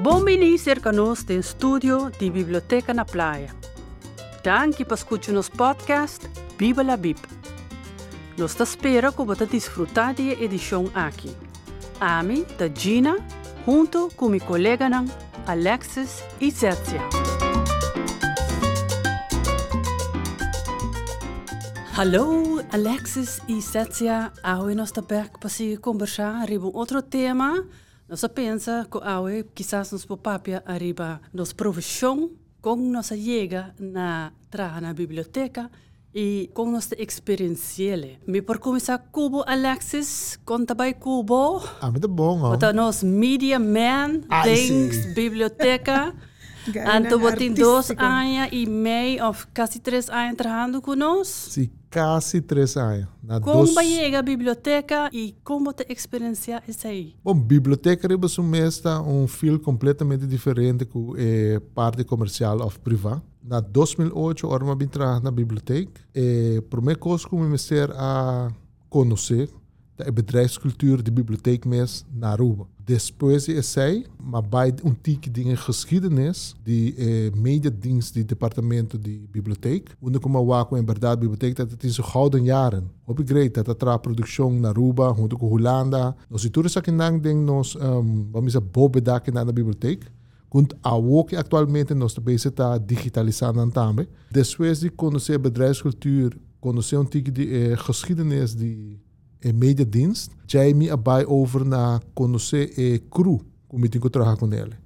Bom venir cerca nós tem estúdio de Biblioteca na Praia. Danke por escutar nos podcast Bíblia la Bib. Nós te que você desfrutar da edição aqui. Ami, da Gina, junto com meu colega Alexis e Zertia. Hallo, Alexis e Zertia. Hoje nós estamos para conversar sobre outro tema nós pensa que aue quizás nos papapia arriba nos profissão com nossa chega na traga na biblioteca e com nossa experiência. Me por começar Cubo Alexis, conta bem Cubo. Ah, muito bom, ó. Bota nos media man, things, biblioteca. Anto botin dois anos e meio, ou quase três anos trabalhando conosco. Sim, quase três anos. Na como dos... chega a biblioteca e como te experiencia isso aí? Bom, biblioteca é um fio completamente diferente com a eh, parte comercial ou privada. Na 2008, eu estava na biblioteca. E a primeira coisa que eu comecei a conhecer de bedrijfscultuur, de bibliotheek mes naar Aruba. Is zij, maar bij een tique dingen geschiedenis, die eh, mediadienst, die departamento de bibliotheek. Onde como waco in verdade bibliotheek, dat het zijn gouden jaren. Op ik great dat tra productie naar Aruba, junto com Holanda. Nos itures aqui nang ding nos, um, vamos dizer, bobe daqui na bibliotheek. Kunt ook actualmente nós também está digitalizando também. Depois de conhecer bedrijfscultuur, conhecer um tique de eh, geschiedenis de en mediadienst, jij me erbij over na conhecer e cru, como tenho que trabalhar com ele.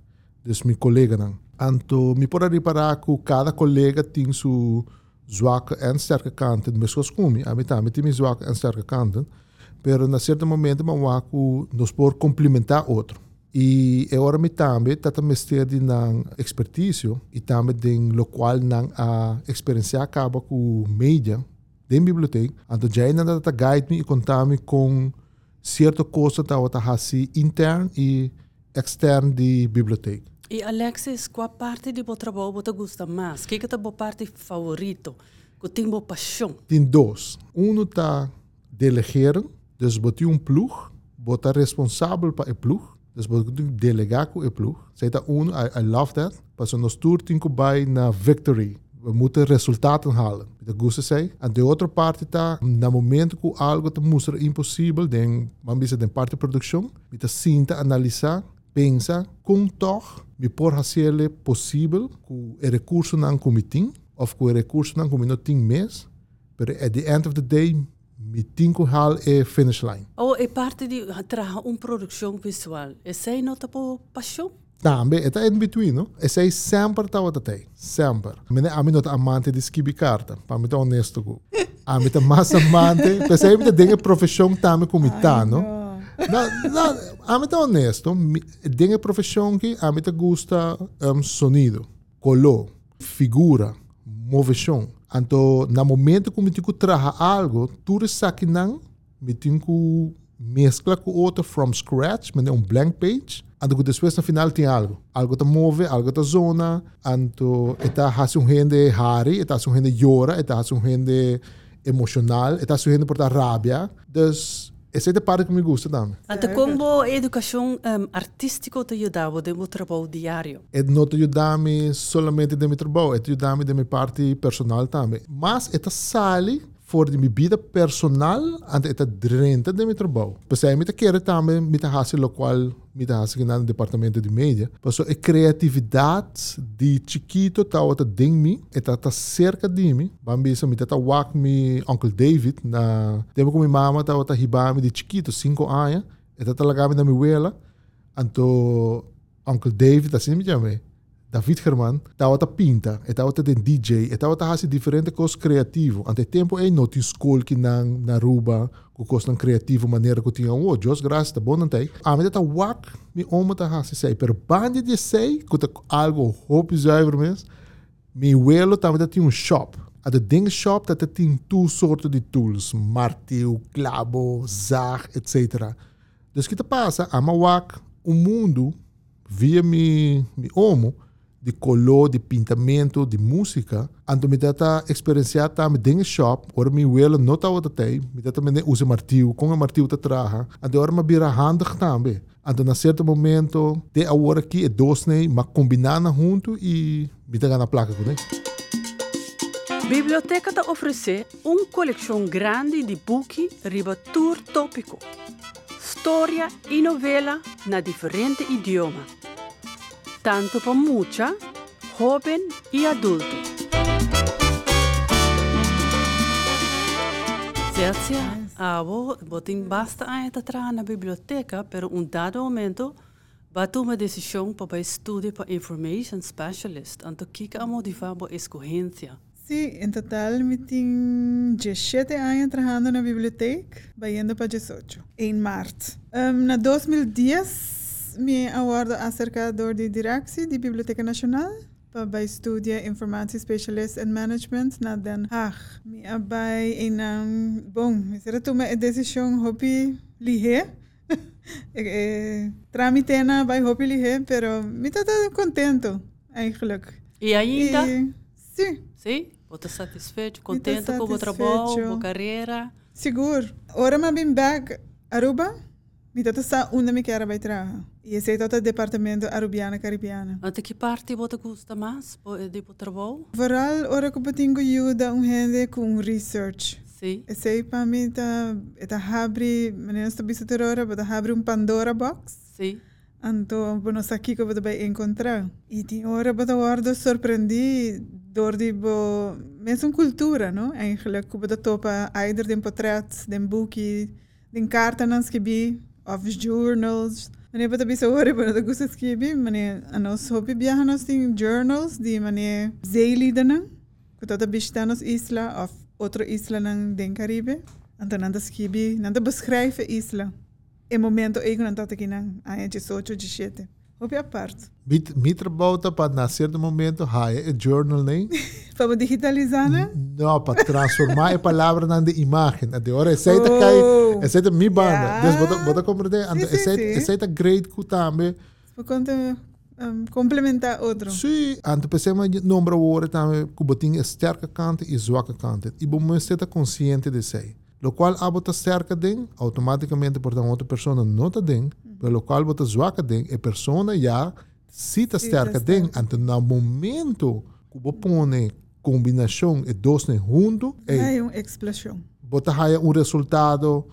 Dus mijn collega dan. Anto, me pode reparar que cada colega tem sua zwakke en sterke kanten. Zoals comi, a metà, met die zwakke en sterke kanten. Pero na certo momento, waku nos por complementar outro. E hora me também tata mestre de nan expertise e também den lo qual nan a experiência acaba com mídia de biblioteca, então já ainda está guide me e contar me com certa coisa que está assim interno e externo de biblioteca. E Alexis, qual parte do trabalho você gosta mais? O que é a tua parte favorita? Que tem boa paixão? Tem dois. Um está delegar, dus você um plug, você responsável para o plug, dus você delegar com o plug. Zij dat um, I, I love that. Pas nós tour tinko bij na victory. We moeten resultaten halen. Dat gosta sei. En de outra parte está, no momento que algo te mostra impossível, den, vamos dizer, den parte de produção, me tá sinta, analisar, pensa, como toch me por fazer possível com o recurso não como tem, ou com o recurso não como não tem mês, mas at the end of the day, me tem que hal e finish line. Oh, é parte de trabalhar uma produção visual. Essa é nota por paixão? Também, é in between, no? Essa é sempre estava até, sempre. Mene a mim não amante de escrever carta, para mim tá honesto go. A mim tá mais amante, pensei que tem profissão também como tá, no? Não, não, a mim tá honesto, tem profissão que a mim tá gosta um, sonido, color, figura, movição. Então, no momento que eu tenho que algo, tudo isso aqui não, me tenho que mesclar com outro from scratch, mas é um blank page, Que depois no final tem algo. Algo te move, algo te zona. Anto, está hace um rende hari, está hace um rende llora, está hace um rende emocional, está hace um rende por rabia. Dus, essa é a parte que me gusta também. Anto, como a educação um, artística te ajudava no meu trabalho diário? É não te ajuda-me somente do meu trabalho, é te ajuda-me da minha parte personal também. Mas, é sale voor de vida personal en het drente de mijn trabalho. Pues aí me quer também me tá hace lo qual tá hace no departamento de mídia. Pues a criatividade de chiquito tá outra ding me, eta tá cerca de mim. Bambisa me tá wak me Uncle David na temo com minha mama tá outra hibame de chiquito, 5 anos. Eta tá lagame na minha abuela. Anto Uncle David assim me chamei. David Germán estava a pinta, estava a DJ, estava a fazer diferentes coisas criativas. Ante tempo é não tinha escola que na na Aruba, com coisas criativa maneira que tinha oh, Deus graças tá bom tem. A mim tá wak, me oma tá fazer sei, pero bande de sei, que tá algo hope zuiver mesmo. Me abuelo tava tinha um shop. A de ding shop dat tinha tu soorten de tools, martelo, clavo, zaag, etc. Dus que passa? A wak, o mundo via me omo de color, de pintamento, de música. Então, me dá experienciar também dentro shop, ora me wel não tá outra tem, me dá também usa martelo, com o martelo te traga. Então, ora me vira handig também. Então, na certo momento, de agora aqui é dois, né? Mas combinando junto e me na placa com Biblioteca te oferece uma coleção grande de buchi riba tour tópico. História e novela na diferente idioma. Tanto para mucha, jovem e adulto. Certo? abo botin basta a entrar na biblioteca, pero um dado momento batu uma decisão para estudar para information specialist. Então, que a motivar a escorrência? Sí, en total me tenho 17 anos trabalhando na biblioteca, indo para 18, em março. Um, na 2010, me awardo acercador de direção da Biblioteca Nacional para estudar informatie specialist en management na Den Haag. Me abay in um, bom, será tu uma decisão hopi lihe. tramite na by hopi lihe, pero me tá contento eigenlijk. E ainda? E, sim. Sim? Você satisfeito, contente com o trabalho, com a carreira? Seguro. Ora, me bem back Aruba, tá sa onde me quero vai trabalhar. E esse é o departamento arubiana caribiana. Até que parte você gosta mais de trabalho? Vooral, ora que eu tenho ajuda um gente com research. Sim. Esse aí para mim tá, tá abre, menina está visitando agora, tá abre um Pandora box. Sim. Então, vamos aqui que você vai encontrar. E tem hora que eu surpreendi door die bo mesmo cultura, não? Eigenlijk que você topa either den portret, den boekie, den kaarten que bi, of journals. Meneer bata bisa ore bana da gusta skribi, meneer anos hopi biaha nos ting journals di meneer zeeliedenen, kutata bista nos isla of outro isla ng den Caribe. Então nanda skribi, nanda beschrijven isla. E momento eigen nanda taki nang ayan 18, 17. Hopi a parte. Mit, mitra bauta para nascer no momento, hai, é journal, nem? para digitalizar, né? Não, para transformar a palavra na imagem. De hora, aceita oh. cai, aceita mi banda. Yeah. Des bota, bota compreender, sim, aceita, aceita grade ku também. Para um, complementar outro. Sim, antes pensamos em número woorden também, que botin sterke kanten e zwakke kanten. E bom, você está consciente de isso. Lo qual abo ta sterke ding, automaticamente por outra pessoa não está ding, pelo qual bota zwakke ding, a pessoa já está sterke ding, ante no momento que você põe combinação e dois juntos, é uma explosão. Bota um resultado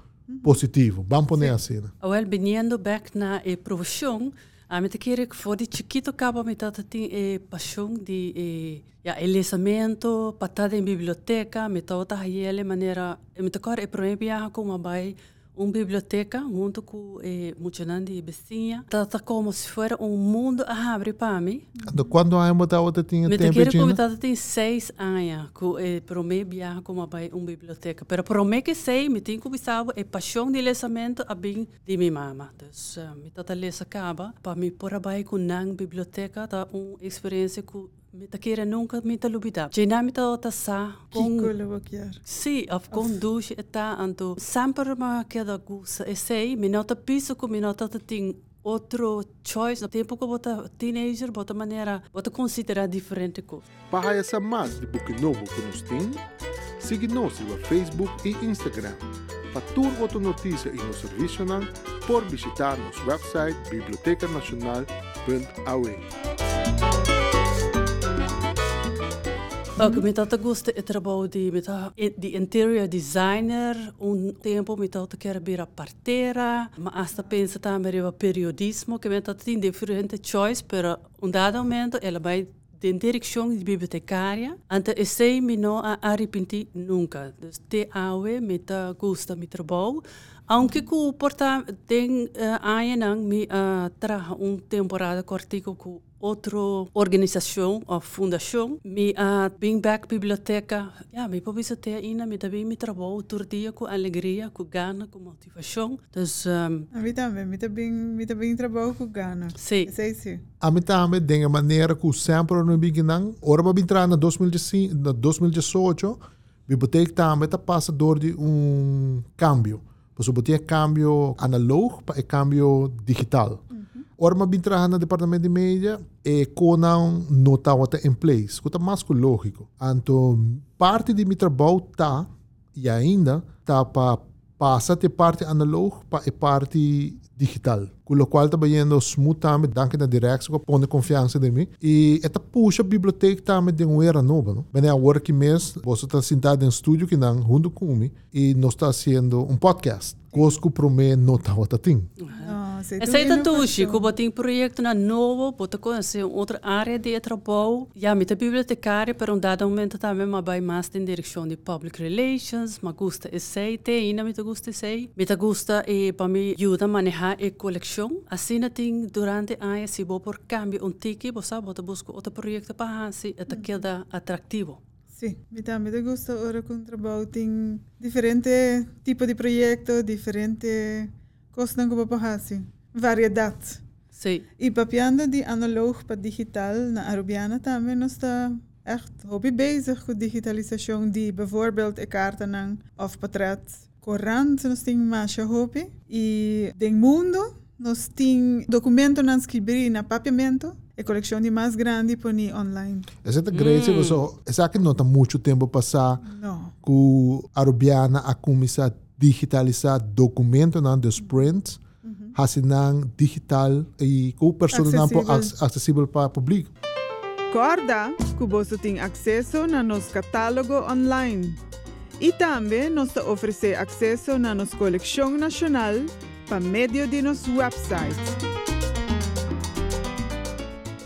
positivo. Vamos pôr assim. Well, vindo back na e profissão, a mim queria que for de chiquito acaba me tá tem e paixão de e ja, e lesamento, patada em biblioteca, me tá outra ele maneira, me tá cor e viajar com uma bai uma biblioteca junto com eh, Muchanandi e Bessinha. Tá como se fosse um mundo a abrir para mim. De quando anos você tinha tempo? Me quero que eu tenho seis anos que eh, para mim viajar com uma, uma biblioteca. Mas para mim que sei, me tenho começado a paixão de lesamento a bem de minha mama. Então, me tá lesa acaba para mim por aí com na biblioteca, tá uma experiência que Mita kira nunca mita lubida. Jena mita ota sa. Kiko lubakiar. Si, of kon douche eta anto. Sempre ma queda gusa. E sei, mi nota piso com mi nota ting outro choice. No tempo que bota teenager, bota maneira, bota considerar diferente coisa. Para essa mais de book novo que nos tem, siga-nos no Facebook e Instagram. Para tudo outra notícia e no serviço por visitar nosso website bibliotecanacional.aue. Ook met dat gosto e trabalho de de interior designer, um tempo me dat quero vir a parteira, mas hasta pensa também o periodismo, que me dat tem diferente choice, pero um dado momento ela vai de direção de bibliotecária, ante esse me não arrependi nunca. Dus te awe me ta gosta mi trabalho, aunque que porta tem uh, anos me uh, tra um temporada cortico com outra organização ou fundação, me a uh, bem back biblioteca, ja, me pode visitar ainda, me também me trabalho todo dia com alegria, com gana, com motivação. Então, um, a mim também, me também, me também trabalho com gana. Sim. Sei sim. A mim também, de uma maneira que sempre no beginning, ora para entrar na 2018, a biblioteca também está passando de um cambio. Você botar cambio analógico para cambio digital. Orma bin trabalhar no departamento de mídia e conan não está em place, que mais lógico. Então, parte de meu trabalho está e ainda está para passar de parte analógica para parte digital. Com o qual está indo smooth também, danke na direção, que põe confiança em mim. E esta puxa a biblioteca também de uma era nova. Não? Bem, agora que mês, você está sentado em estúdio que não, junto comigo, e nós está fazendo um podcast. Coisa que para mim não está o Essa é tudo, Chico, bota um projeto na novo, bota conhecer outra área de trabalho. Me a bibliotecária, para um dado momento também, mas vai mais em direção de public relations, mas gosta esse, tem ainda me gusta esse. Me gusta e para me ajuda a manejar a coleção. Assim, tem durante anos, se vou por cambio um você bota buscar outro projeto para assim, até queda atrativo. Sim, me também me gusta agora com trabalho tem diferente tipo de projeto, diferente coisas que eu fazer. Variedade. Sim. E papiando de analog para digital na Arubiana também nós está echt hobby bezig com digitalisação de bijvoorbeeld e kaarten of portret. Corant nós temos mais hobby e do mundo nós temos documentos na escrever na papiamento e coleção de mais grande por online. Essa é a grande, mm. so, essa que não está muito tempo passar Não. com a Arubiana a começar a digitalizar documentos na dos prints, Uhum. Hasinang digital e com pessoa não po Acessível. acessível para o público. Corda que você tem acesso na nosso catálogo online. E também nós oferecemos acesso na nossa coleção nacional por meio de nosso website.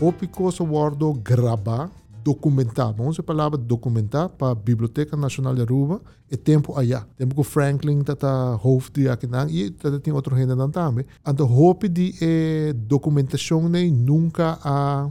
Hopi coisa guardo gravar, documentar. Vamos a palavra documentar para a Biblioteca Nacional de Aruba e tempo allá. Tempo que Franklin tata hoofd de aqui e tata tem outro não também. Então hopi de eh, documentação nem nunca a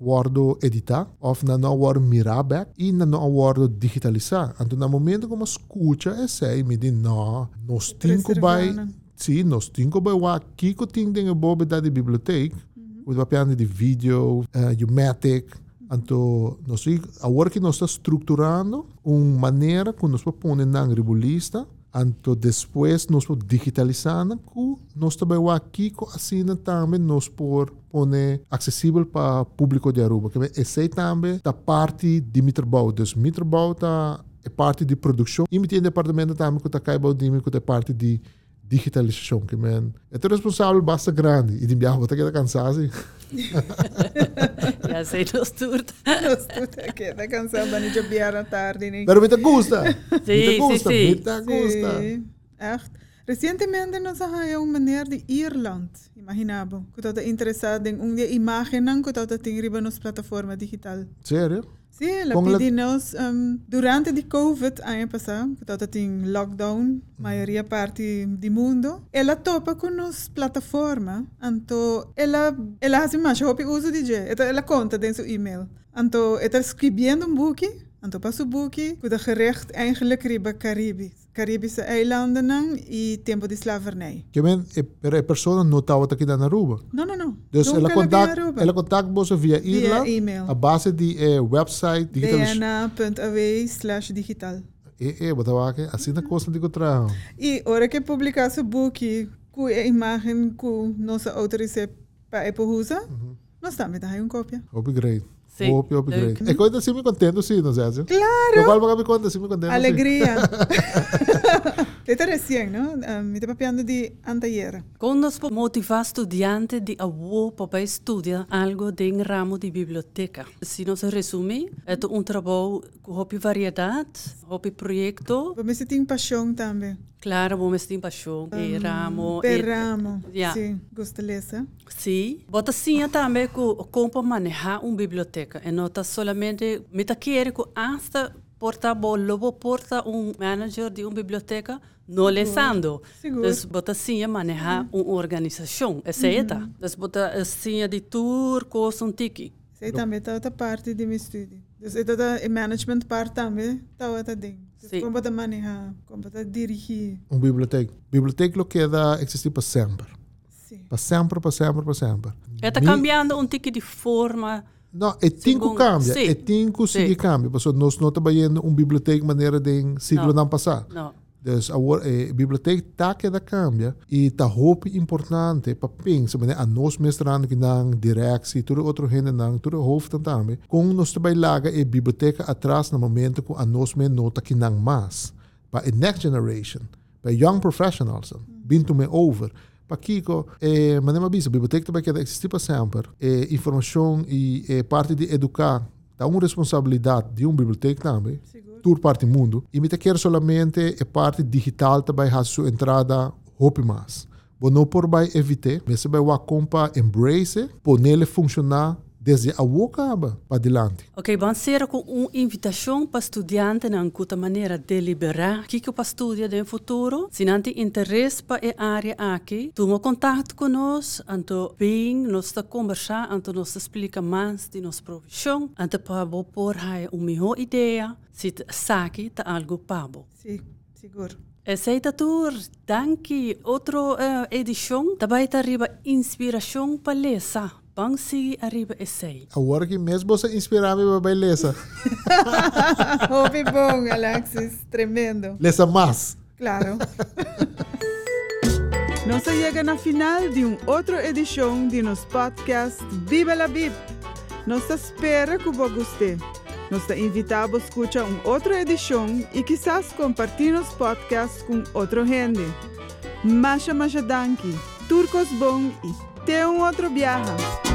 guardo editar, of na não guardo mirar back e na não guardo digitalizar. Então no momento como escuta esse me diz não, nós by Preservando. Sim, nós temos que ver aqui que tem de bobe da biblioteca, o papiano de vídeo, uh, Umatic, então nós agora que nós está estruturando uma maneira que nós podemos na revista, então depois nós podemos digitalizando, que nós também aqui assim também nós podemos pôr acessível para o público de Aruba. Que esse também da parte de trabalho, então é parte de produção e tem departamento também que está que é parte de digitalização, que men é responsável basta grande e de viajar você quer cansar assim. Ja, sei nos turta. Nós tudo aqui, tá cansado de jogar à tarde. né? Pero me te gusta. Sim, me te sim, gusta, sim. me te gusta. Sim, echt. Recentemente nós arranjamos uma maneira de Irland, imaginava, que estava interessado em uma imagem que estava tem riba nas plataforma digital. Sério? Sim, la Com la- pedi nós um, durante de COVID ano passado, que estava tem lockdown, maioria parte do mundo, ela topa com nos plataforma, então ela ela faz mais hobby uso de je, então ela conta dentro seu e-mail. Então, ela escrevendo um boekje, então passa o boekje, que dat gerecht eigenlijk riba Caribisch, Caribische eilanden nan e tempo de slavernij. Que men, é, pero a pessoa não estava aqui na Aruba. Não, não, não. Dus Nunca ela la contact, via ela contact você via e-mail, e-mail. a base de eh, website digital. dna.aw slash digital. É, é, bota aqui, assim na coisa de encontrar. E hora que publicar seu book com a imagem que nossa autorizei para a usar, nós também dá uma cópia. Upgrade. Sim, Up, upgrade. leuk. É coisa assim me contento sim, não é? Claro! Eu falo para me conta, assim me contento. sim. Alegria! Dit is recém, não? Um, eu papiando de anteayer. Quando nós motivar estudante de avô para estudar algo de ramo de biblioteca. Se nós resumir, é um trabalho com hobby variedade, hobby projeto. Para mim, você tem paixão também. Claro, vamos ter paixão e ramo. Per e- ramo. Yeah. Sim, gosto de ler. Sim. Bota sim também com como manejar uma biblioteca. E não está solamente, me tá querendo que hasta porta lobo porta um manager de uma biblioteca não lesando. Seguro. Dus bota sim manejar uma organização. Essa é tá. Dus bota assim de tour com um tiki. Sei também está outra parte de meu estudo. É toda a management parte também está outra ding. Dus Sim. como para manejar, como para dirigir. Um biblioteca. Biblioteca lo queda existir para sempre. Sim. Para sempre, para sempre, para sempre. Está cambiando um tiki de forma. Não, é tinco Segundo- cambia. sim. É tinco Sim. seguir cambia. Porque nós não trabalhamos uma biblioteca maneira de siglo Não. não passar. Não. Dus a, eh, biblioteca está que da cambia e está roupa importante para pensar, mas a nós mestrando que não direção, tudo outro gente não, tudo hoofd também. Com nós também laga a biblioteca atrás no momento que a nós me nota que não mais para a next generation, para young professionals, to me over, é, mas não é a biblioteca também quer existir para sempre. Informação e parte de educar, dá uma responsabilidade de uma biblioteca também. Tour parte do mundo. E me quer somente a parte digital também a sua entrada roupa mais. Bom, não por vai evitar, mas vai o compa embrace, por nele funcionar desde a acaba para adiante. Ok, vamos ser com uma invitação para estudante na uma maneira deliberar o que que para estudar no futuro. Se não tem interesse para a área aqui, toma contato conosco, então bem, nós está conversar, então nós explica mais de nossa profissão, então para pôr uma melhor ideia, se sabe tá algo pabo. Sim, seguro. Aceita tour, danke. Outra uh, edição, também está arriba inspiração para ler, Bang arriba essay. Agora que mesmo você inspirar-me para beleza. Hobby bom, Alexis. Tremendo. Lesa mais. Claro. Nós chega na final de uma outra edição de nosso podcast Viva la Bib. Nós espera que você goste. Nós te invitamos a escutar uma outra edição e quizás compartilhar nosso podcast com outra gente. Masha Masha Danki, Turcos Bom e até um outro viaje.